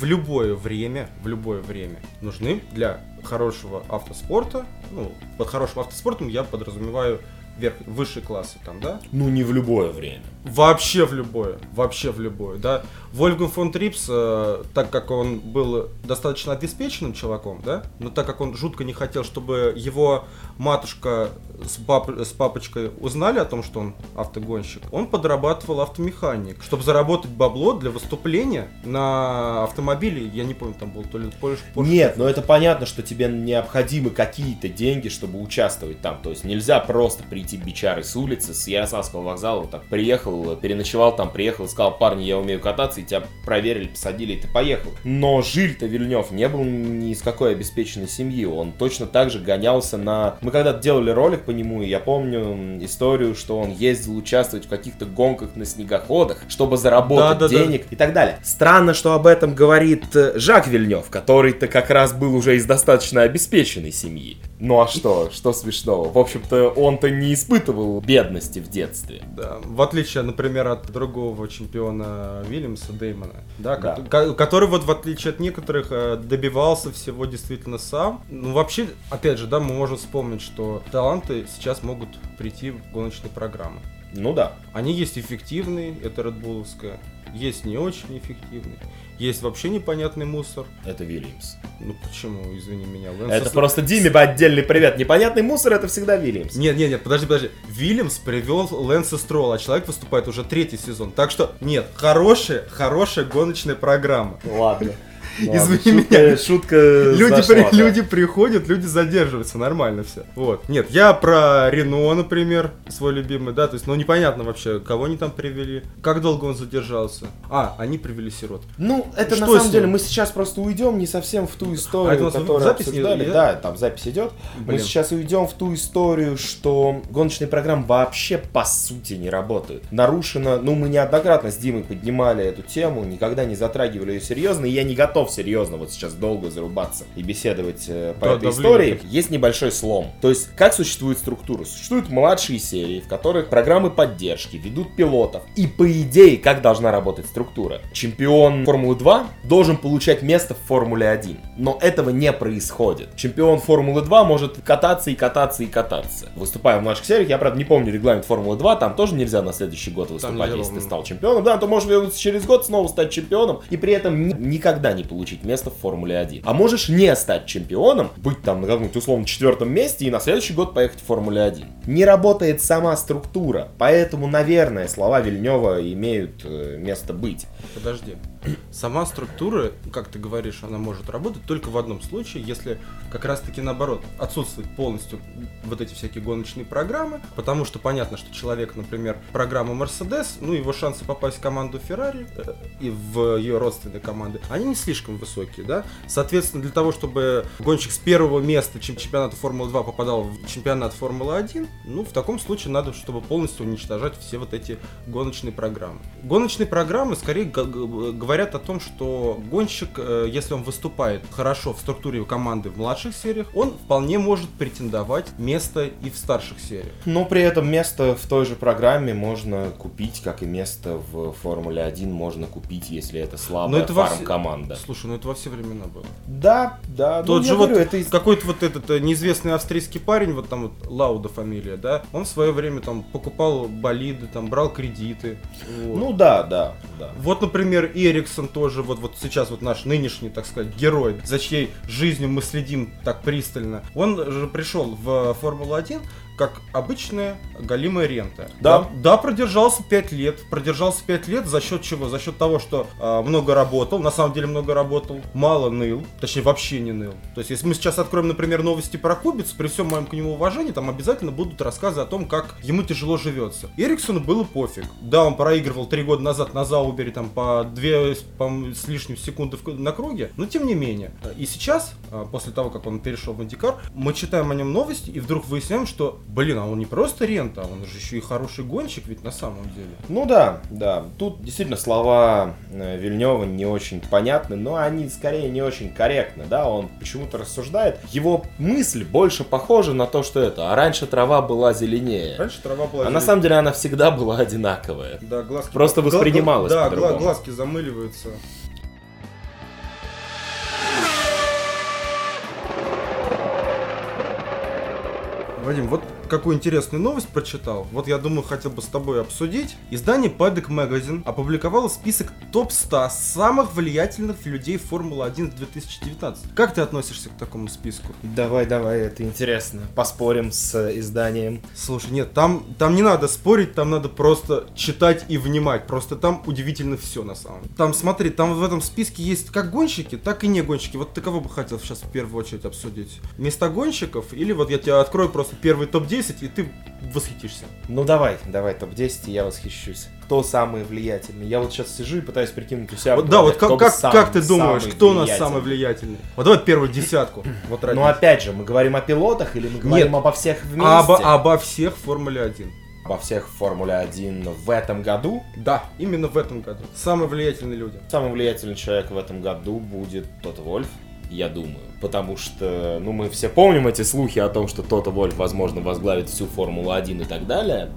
в любое время, в любое время нужны для хорошего автоспорта, ну, под хорошим автоспортом я подразумеваю верх, высшие классы там, да? Ну, не в любое время. Вообще в любое, вообще в любое, да. Вольфганг фон Трипс, э, так как он был достаточно обеспеченным чуваком, да, но так как он жутко не хотел, чтобы его матушка с, пап- с папочкой узнали о том, что он автогонщик, он подрабатывал автомеханик, чтобы заработать бабло для выступления на автомобиле, я не помню, там был то ли Porsche, Нет, но это понятно, что тебе необходимы какие-то деньги, чтобы участвовать там. То есть нельзя просто прийти бичарой с улицы, с Ярославского вокзала, вот так приехал, переночевал там, приехал, сказал, парни, я умею кататься, и тебя проверили, посадили, и ты поехал. Но Жиль-то Вильнев не был ни из какой обеспеченной семьи. Он точно так же гонялся на... Мы когда-то делали ролик по нему, и я помню историю, что он ездил участвовать в каких-то гонках на снегоходах, чтобы заработать Да-да-да. денег и так далее. Странно, что об этом говорит э, Жак Вильнев, который-то как раз был уже из достаточно обеспеченной семьи. Ну а что? Что смешного? В общем-то, он-то не испытывал бедности в детстве. Да, в отличие, например, от другого чемпиона Вильямса Деймона, да, Да. ко- ко- который вот в отличие от некоторых э, добивался всего действительно сам. Ну вообще, опять же, да, мы можем вспомнить, что таланты сейчас могут прийти в гоночные программы. Ну да. Они есть эффективные, это редбуловская, есть не очень эффективные, есть вообще непонятный мусор. Это Вильямс. Ну почему, извини меня, Лэнс Это Сос- просто Диме отдельный привет. Непонятный мусор это всегда Вильямс. Нет, нет, нет, подожди, подожди. Вильямс привел Лэнса Строла, а человек выступает уже третий сезон. Так что, нет, хорошая, хорошая гоночная программа. Ладно. Извини шутка, меня. Шутка Люди, зашла, при- да. люди приходят, люди задерживаются, нормально все. Вот. Нет, я про Рено, например, свой любимый, да, то есть, ну непонятно вообще, кого они там привели, как долго он задержался. А, они привели сирот. Ну, это Что на самом деле мы сейчас просто уйдем не совсем в ту историю, А это у нас которую запись обсуждали. идет? Да, там запись идет. Мы Блин. сейчас уйдем в ту историю, что гоночные программы вообще по сути не работают. Нарушено, ну мы неоднократно с Димой поднимали эту тему, никогда не затрагивали ее серьезно, и я не готов готов серьезно вот сейчас долго зарубаться и беседовать э, по Да, этой истории, блин. есть небольшой слом. То есть, как существует структура? Существуют младшие серии, в которых программы поддержки ведут пилотов. И по идее, как должна работать структура? Чемпион Формулы 2 должен получать место в Формуле 1. Но этого не происходит. Чемпион Формулы 2 может кататься и кататься и кататься. Выступая в младших сериях, я, правда, не помню регламент Формулы 2, там тоже нельзя на следующий год выступать, если ты стал чемпионом. Да, то можешь вернуться через год, снова стать чемпионом, и при этом ни- никогда не получить место в Формуле 1. А можешь не стать чемпионом, быть там на каком-нибудь условно четвертом месте и на следующий год поехать в Формуле 1. Не работает сама структура, поэтому, наверное, слова Вильнева имеют э, место быть. Подожди. Сама структура, как ты говоришь, она может работать только в одном случае, если как раз таки наоборот отсутствует полностью вот эти всякие гоночные программы, потому что понятно, что человек, например, программа Mercedes, ну его шансы попасть в команду Ferrari э, и в ее родственные команды, они не слишком высокие, да? Соответственно, для того, чтобы гонщик с первого места чем- чемпионата Формулы 2 попадал в чемпионат Формулы 1, ну, в таком случае надо, чтобы полностью уничтожать все вот эти гоночные программы. Гоночные программы скорее говорят о том, что гонщик, э, если он выступает хорошо в структуре команды в младших сериях, он вполне может претендовать место и в старших сериях. Но при этом место в той же программе можно купить, как и место в Формуле 1 можно купить, если это слабая это во фарм-команда. Слушай, ну это во все времена было. Да, да. Тот ну, же я вот говорю, это какой-то вот этот э, неизвестный австрийский парень, вот там вот Лауда фамилия, да, он в свое время там покупал болиды, там брал кредиты. вот. Ну да, да, да. Вот, например, Эриксон тоже, вот, вот сейчас вот наш нынешний, так сказать, герой, за чьей жизнью мы следим так пристально. Он же пришел в Формулу-1 как обычная галимая рента. Да. да. продержался 5 лет. Продержался 5 лет за счет чего? За счет того, что а, много работал, на самом деле много работал, мало ныл, точнее вообще не ныл. То есть, если мы сейчас откроем, например, новости про Кубиц, при всем моем к нему уважении, там обязательно будут рассказы о том, как ему тяжело живется. Эриксону было пофиг. Да, он проигрывал 3 года назад на Заубере там по 2 по-моему, с лишним секунды на круге, но тем не менее. И сейчас, а, после того, как он перешел в Индикар, мы читаем о нем новости и вдруг выясняем, что, блин, а он не просто рента, а он же еще и хороший гонщик ведь на самом деле. Ну да, да. Тут действительно слова э, Вильнева не очень понятны, но они скорее не очень корректны, да. Он почему-то рассуждает. Его мысль больше похожа на то, что это. А раньше трава была зеленее. Раньше трава была... А на зеленее. самом деле она всегда была одинаковая. Да, глазки... Просто гла- воспринималось Да, гла- глазки замыливаются. Вадим, вот какую интересную новость прочитал. Вот я думаю, хотел бы с тобой обсудить. Издание Paddock Magazine опубликовало список топ-100 самых влиятельных людей Формулы-1 2019. Как ты относишься к такому списку? Давай, давай, это интересно. Поспорим с изданием. Слушай, нет, там, там не надо спорить, там надо просто читать и внимать. Просто там удивительно все на самом деле. Там, смотри, там в этом списке есть как гонщики, так и не гонщики. Вот ты кого бы хотел сейчас в первую очередь обсудить? Места гонщиков? Или вот я тебе открою просто первый топ-10, и ты восхитишься. Ну давай, давай, топ-10, и я восхищусь. Кто самый влиятельный? Я вот сейчас сижу и пытаюсь прикинуть у себя. Вот, да, вот как, как, самый- как ты думаешь, кто у нас самый влиятельный? Вот давай первую десятку. Вот ради. Ну опять же, мы говорим о пилотах или мы говорим Нет. обо всех вместе? обо, обо всех в Формуле 1. Обо всех в Формуле 1 в этом году. Да, именно в этом году. Самые влиятельные люди. Самый влиятельный человек в этом году будет Тото Вольф, я думаю. Потому что, ну, мы все помним эти слухи о том, что Тото Вольф, возможно, возглавит всю Формулу-1 и так далее.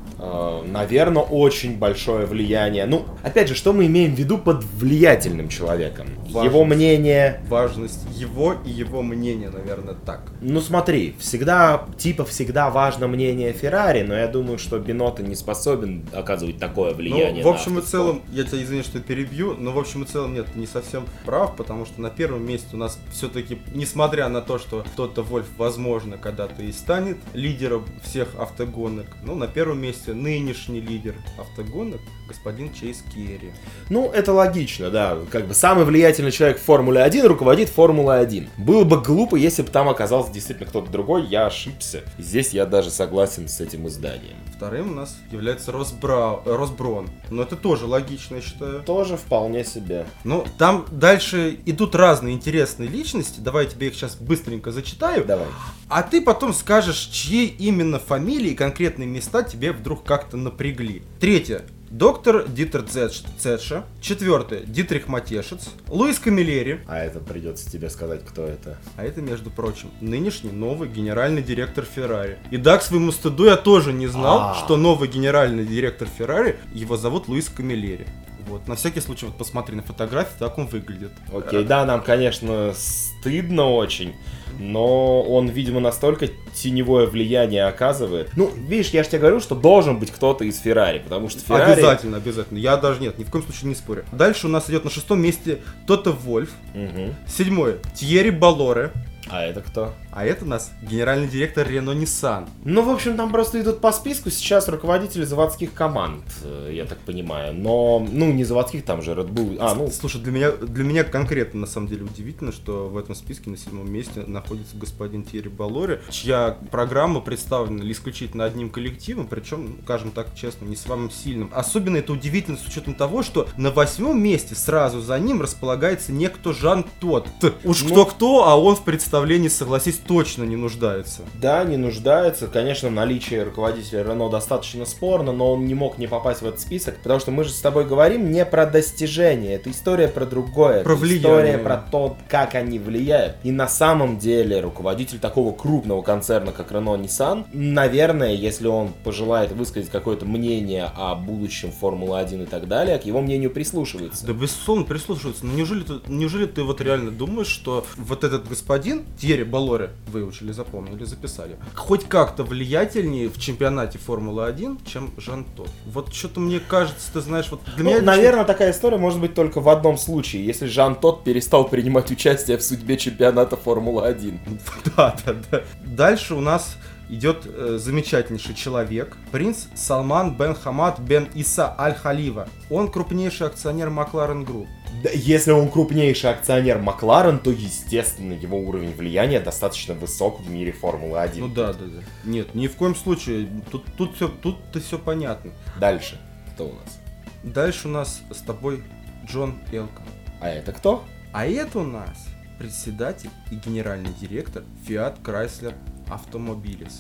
наверное, очень большое влияние. Ну, опять же, что мы имеем в виду под влиятельным человеком? Важность. Его мнение... Важность его и его мнение, наверное, так. Ну, смотри, всегда, типа, всегда важно мнение Феррари, но я думаю, что Бинота не способен оказывать такое влияние Ну, в общем и целом, я тебя извини, что перебью, но в общем и целом нет, не совсем прав, потому что на первом месте у нас все-таки, несмотря на то, что кто-то Вольф, возможно, когда-то и станет лидером всех автогонок, ну, на первом месте нынешний лидер автогонок, господин Чейз Керри. Ну, это логично, да. Как бы самый влиятельный человек в Формуле 1 руководит Формулой 1. Было бы глупо, если бы там оказался действительно кто-то другой, я ошибся. Здесь я даже согласен с этим изданием. Вторым у нас является Росбрау, э, Росброн. Но это тоже логично, я считаю. Тоже вполне себе. Ну, там дальше идут разные интересные личности. Давай я их сейчас быстренько зачитаю. Давай. А ты потом скажешь, чьи именно фамилии и конкретные места тебе вдруг как-то напрягли. Третье. Доктор Дитер Цетш- Цетша. Четвертый Дитрих Матешец. Луис Камилери. А это придется тебе сказать, кто это. А это, между прочим, нынешний новый генеральный директор Феррари. И да, к своему стыду я тоже не знал, А. что новый генеральный директор Феррари, его зовут Луис Камилери. Вот, на всякий случай, вот посмотри на фотографии, так он выглядит. Окей, да, нам, конечно, стыдно очень, но он, видимо, настолько теневое влияние оказывает. Ну, видишь, я же тебе говорю, что должен быть кто-то из Феррари, потому что Феррари... Обязательно, обязательно. Я даже нет, ни в коем случае не спорю. Дальше у нас идет на шестом месте Тота Вольф. Мгм. Седьмое Тьерри Балоре. А это кто? А это у нас генеральный директор Рено Nissan. Ну, в общем, там просто идут по списку сейчас руководители заводских команд, э, я так понимаю. Но, ну, не заводских, там же Red Bull. А, ну, Слушай, для меня, для меня конкретно на самом деле удивительно, что в этом списке на седьмом месте находится господин Тьерри Балори, чья программа представлена исключительно одним коллективом, причем, скажем так честно, не самым сильным. Особенно это удивительно с учетом того, что на восьмом месте сразу за ним располагается некто Жан Тот. Уж Ну. кто-кто, а он в представлении, согласись, точно не нуждается. Да, не нуждается. Конечно, наличие руководителя Рено достаточно спорно, но он не мог не попасть в этот список, потому что мы же с тобой говорим не про достижения, это история про другое. Про это влияние. история про то, как они влияют. И на самом деле руководитель такого крупного концерна, как Renault Nissan, наверное, если он пожелает высказать какое-то мнение о будущем Формулы-1 и так далее, к его мнению прислушивается. Да безусловно прислушиваются. Но неужели ты, неужели ты вот реально думаешь, что вот этот господин, Тьерри Боллоре, выучили, запомнили, записали, хоть как-то влиятельнее в чемпионате Формулы-1, чем Жан Тодт? Вот что-то мне кажется, ты знаешь, вот для Ну, меня... наверное, такая история может быть только в одном случае, если Жан Тодт перестал принимать участие в судьбе чемпионата Формулы-1. Да, да, да. Дальше у нас идет э, замечательнейший человек, принц Салман бен Хамад бен Иса Аль-Халифа. Он крупнейший акционер Макларен Групп. Если он крупнейший акционер Макларен, то, естественно, его уровень влияния достаточно высок в мире Формулы-1. Ну да, да, да. Нет, ни в коем случае. Тут, тут все, тут-то все понятно. Дальше. Кто у нас? Дальше у нас с тобой Джон Элкон. А это кто? А это у нас председатель и генеральный директор Fiat Chrysler Automobiles.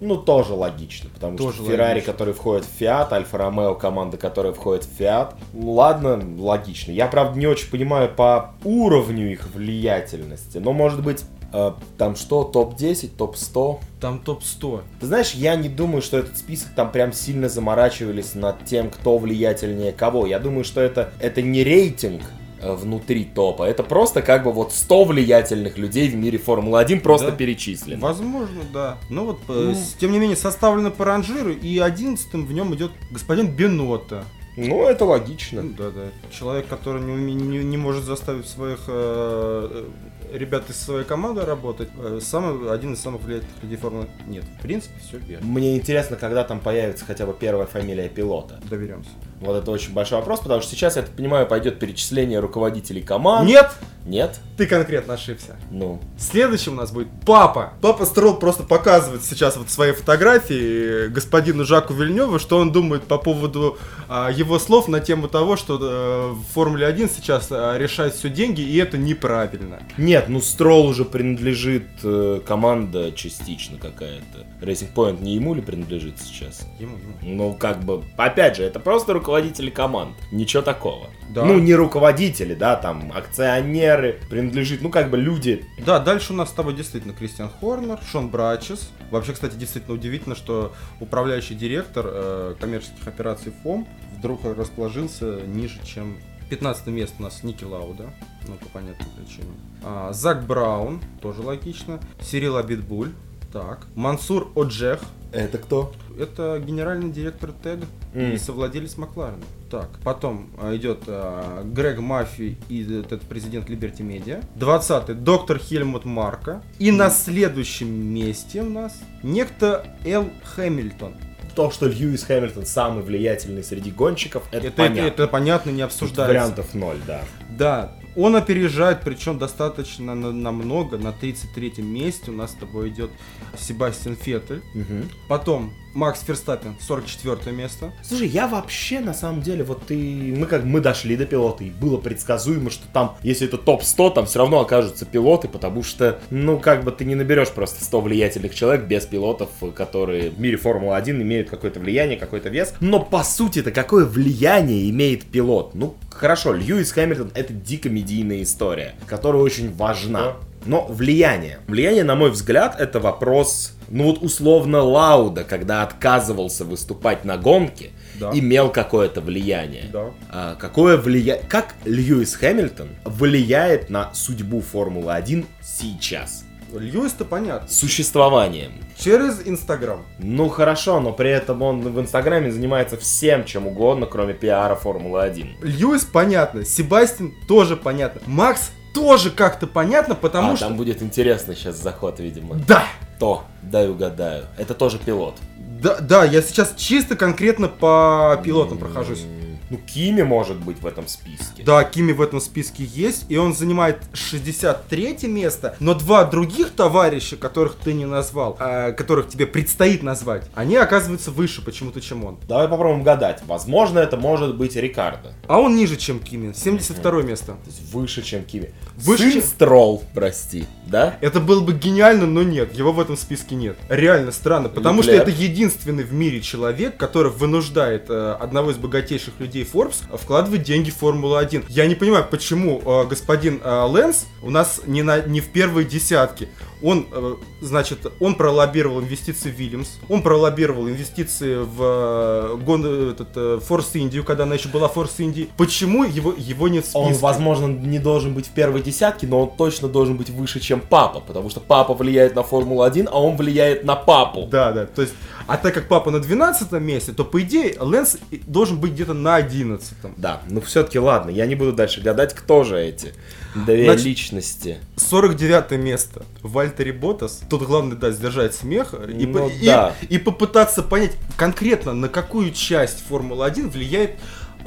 Ну, тоже логично, потому Тоже что Феррари, логично. который входит в Фиат, Альфа-Ромео, команда, которая входит в Фиат. Ну, ладно, логично. Я, правда, не очень понимаю по уровню их влиятельности, но, может быть, э, там что, топ-10, топ-100? Там топ-100. Ты знаешь, я не думаю, что этот список там прям сильно заморачивались над тем, кто влиятельнее кого. Я думаю, что это, это не рейтинг внутри топа, это просто как бы вот 100 влиятельных людей в мире Формулы-1 просто Да. перечислены. Возможно, да. Но вот, э, Ну. тем не менее, составлено по ранжиру, и одиннадцатым в нем идет господин Бенота. Ну, это логично. Ну, Да, да. Человек, который не, не, не может заставить своих э, э, ребят из своей команды работать. Э, самый, один из самых влиятельных людей формулы. Нет, в принципе, все верно. Мне интересно, когда там появится хотя бы первая фамилия пилота. Доверяемся. Вот это очень большой вопрос, потому что сейчас, я так понимаю, пойдет перечисление руководителей команд. Нет, Нет? ты конкретно ошибся. Ну. Следующим у нас будет папа. Папа Строл просто показывает сейчас вот свои фотографии господину Жаку Вильневу, что он думает по поводу а, его слов на тему того, что э, в Формуле 1 сейчас а, решают все деньги, и это неправильно. Нет, ну Строл уже принадлежит э, команда частично какая-то. Racing Point не ему ли принадлежит сейчас? Ему, ему. Ну, как бы, опять же, это просто руководители команд. Ничего такого. Да. Ну, не руководители, да, там, акционеры, принадлежит, ну, как бы люди. Да, дальше у нас с тобой действительно Кристиан Хорнер, Шон Брачес. Вообще, кстати, действительно удивительно, что управляющий директор э, коммерческих операций ФОМ вдруг расположился ниже, чем 15 место у нас Ники Лауда, ну, по понятным причинам. А, Зак Браун, тоже логично. Сирил Абитбуль, так. Мансур Оджех, Это кто? это генеральный директор ТЭГ М. и совладелец Макларена. Так, потом а, идет а, Грег Маффи и этот президент Liberty Media. 20-й доктор Хельмут Марка. И на следующем месте у нас некто Эл Хэмилтон. То, что Льюис Хэмилтон самый влиятельный среди гонщиков, это, Это, это, понятно. это понятно, не Тут обсуждается. Вариантов ноль, да. Да, он опережает, причем достаточно на- намного. На 33-м месте у нас с тобой идет Себастьян Феттель. Мгм. Потом Макс Ферстаппин, 44 место. Слушай, я вообще, на самом деле, вот ты... Мы как мы дошли до пилота, и было предсказуемо, что там, если это топ-100, там все равно окажутся пилоты, потому что, ну, как бы ты не наберешь просто 100 влиятельных человек без пилотов, которые в мире Формулы-1 имеют какое-то влияние, какой-то вес. Но, по сути-то, какое влияние имеет пилот? Ну, хорошо, Льюис Хэмилтон — это дико медийная история, которая очень важна. Но влияние. Влияние, на мой взгляд, это вопрос, ну вот условно Лауда, когда отказывался выступать на гонке, Да. имел какое-то влияние. Да. А, какое влияние... Как Льюис Хэмилтон влияет на судьбу Формулы-1 сейчас? Льюис-то понятно. Существованием. Через Инстаграм. Ну хорошо, но при этом он в Инстаграме занимается всем, чем угодно, кроме пиара Формулы-1. Льюис понятно, Себастьян тоже понятно, Макс тоже как-то понятно, потому а, что... там будет интересный сейчас заход, видимо. Да! То, дай угадаю. Это тоже пилот. Да, да, я сейчас чисто конкретно по пилотам прохожусь. Ну, Кими может быть в этом списке. Да, Кими в этом списке есть, и он занимает 63 место, но два других товарища, которых ты не назвал, а, которых тебе предстоит назвать, они оказываются выше почему-то, чем он. Давай попробуем гадать. Возможно, это может быть Рикардо. А он ниже, чем Кими, 72 место. То есть выше, чем Кими. Выше, Сын чем- Стролл, прости. Да? Это было бы гениально, но нет, его в этом списке нет. Реально странно, потому что Леклер. это единственный в мире человек, который вынуждает э, одного из богатейших людей Forbes вкладывать деньги в Формулу-1. Я не понимаю, почему э, господин э, Лэнс у нас не, на, не в первой десятке. Он, э, значит, он пролоббировал инвестиции в Вильямс, он пролоббировал инвестиции в э, гон, э, этот, э, Форс Индию, когда она еще была Форс Индии. Почему его, его нет в списке? Он, возможно, не должен быть в первой десятке, но он точно должен быть выше, чем папа. Потому что папа влияет на Формулу-1, а он влияет на папу. Да, да, то есть, а так как папа на 12 месте, то по идее Лэнс и- должен быть где-то на 11 Да, ну все-таки ладно, я не буду дальше гадать, кто же эти две Значит- личности. 49 место. Вальтери Ботас. Тут главное, да, сдержать смех и, по- Ну и- да. и попытаться понять конкретно, на какую часть Формулы-1 влияет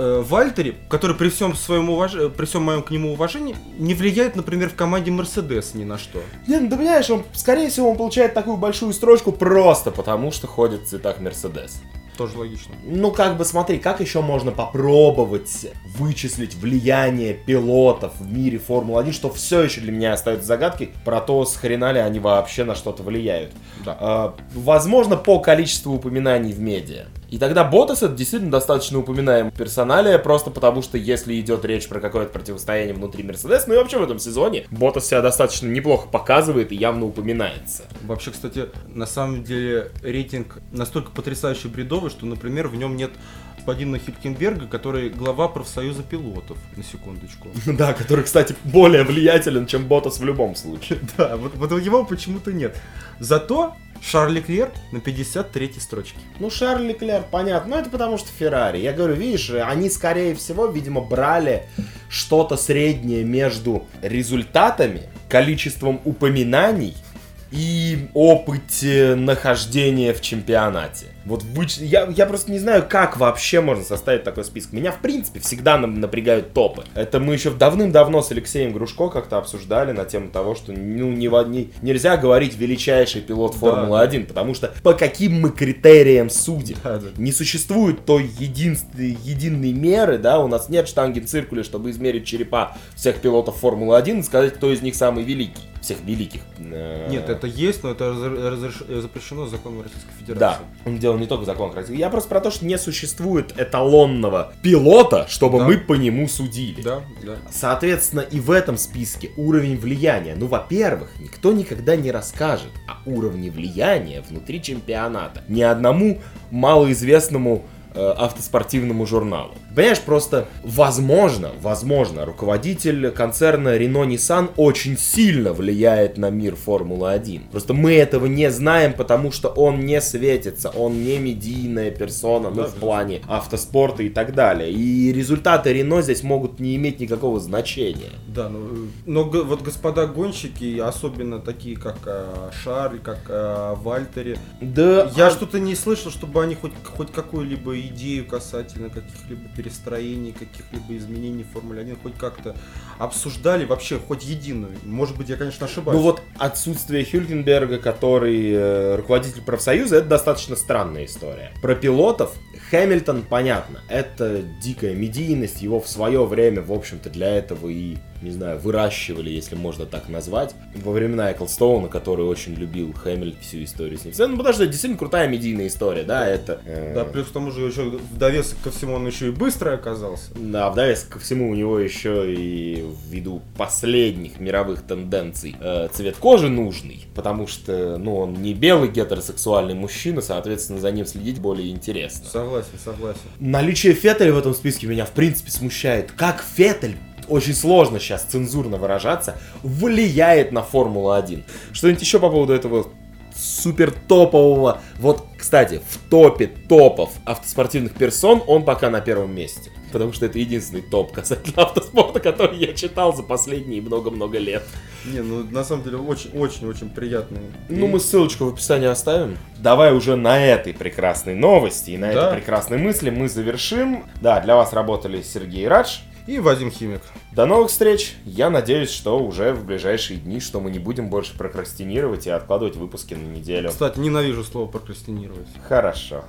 э, Вальтери, который при всем своем уваж... э, при всем моем к нему уважении не влияет, например, в команде Мерседес ни на что. Не, ну ты понимаешь, он, скорее всего, он получает такую большую строчку просто потому, что ходит в цветах Мерседес. Тоже логично. Ну, как бы смотри, как еще можно попробовать вычислить влияние пилотов в мире Формулы-1, что все еще для меня остается загадкой про то, с хрена ли они вообще на что-то влияют. Да. А, возможно, по количеству упоминаний в медиа. И тогда Ботас это действительно достаточно упоминаемая персоналия, просто потому что если идет речь про какое-то противостояние внутри Мерседес, ну и вообще в этом сезоне, Ботас себя достаточно неплохо показывает и явно упоминается. Вообще, кстати, на самом деле рейтинг настолько потрясающий бредовый, что, например, в нем нет господина Хилькенберга, который глава профсоюза пилотов, на секундочку. Да, который, кстати, более влиятелен, чем Ботас в любом случае. Да, вот, вот его почему-то нет. Зато Шарль Леклер на 53 строчке. Ну, Шарль Леклер, понятно. Ну, это потому что Феррари. Я говорю, видишь, они, скорее всего, видимо, брали что-то среднее между результатами, количеством упоминаний и опыте нахождения в чемпионате. Вот выч... я, я просто не знаю, как вообще можно составить такой список. Меня, в принципе, всегда напрягают топы. Это мы еще давным-давно с Алексеем Грушко как-то обсуждали на тему того, что ну, не, не- нельзя говорить величайший пилот Да. Формулы-1, потому что по каким мы критериям судим? Да, да. Не существует той единственной, единой меры, да, у нас нет штанги циркуля, чтобы измерить черепа всех пилотов Формулы-1 и сказать, кто из них самый великий. Всех великих. Э, Нет, это есть, но это разр- разреш- запрещено законом Российской Да, Федерации. он дело не только закон России. Я просто про то, что не существует эталонного пилота, чтобы Да. мы по нему судили. Да, да. Соответственно, и в этом списке уровень влияния. Ну, во-первых, никто никогда не расскажет о уровне влияния внутри чемпионата. Ни одному малоизвестному автоспортивному журналу. Понимаешь, просто возможно, возможно, руководитель концерна Renault Nissan очень сильно влияет на мир Формулы-1. Просто мы этого не знаем, потому что он не светится, он не медийная персона, ну, Да, в плане автоспорта и так далее. И результаты Renault здесь могут не иметь никакого значения. Да, ну, э, но вот господа гонщики, особенно такие, как э, Шарль, как э, Вальтери, Да, я а- что-то не слышал, чтобы они хоть, хоть какую-либо идею касательно каких-либо перестроений, каких-либо изменений в Формуле 1 хоть как-то обсуждали вообще хоть единую? Может быть, я, конечно, ошибаюсь. Ну вот отсутствие Хюлькенберга, который э, руководитель профсоюза, это достаточно странная история. Про пилотов Хэмилтон, понятно, это дикая медийность, его в свое время, в общем-то, для этого и не знаю, выращивали, если можно так назвать, во времена Эклстоуна, который очень любил Хэмиль всю историю с ним. Ну, потому что это действительно крутая медийная история, да, это... Э... Да, плюс к тому же еще в довесок ко всему он еще и быстрый оказался. Да, в довесок ко всему у него еще и ввиду последних мировых тенденций э, цвет кожи нужный, потому что, ну, он не белый гетеросексуальный мужчина, соответственно, за ним следить более интересно. Согласен, согласен. Наличие Феттеля в этом списке меня, в принципе, смущает. Как Феттель очень сложно сейчас цензурно выражаться, влияет на Формулу-1. Что-нибудь еще по поводу этого супер топового. Вот, кстати, в топе топов автоспортивных персон он пока на первом месте. Потому что это единственный топ касательно автоспорта, который я читал за последние много-много лет. Не, ну на самом деле очень-очень-очень приятный. Ну мы ссылочку в описании оставим. Давай уже на этой прекрасной новости и на да. этой прекрасной мысли мы завершим. Да, для вас работали Сергей Радж и Вадим Химик. До новых встреч! Я надеюсь, что уже в ближайшие дни, что мы не будем больше прокрастинировать и откладывать выпуски на неделю. Кстати, ненавижу слово прокрастинировать. Хорошо.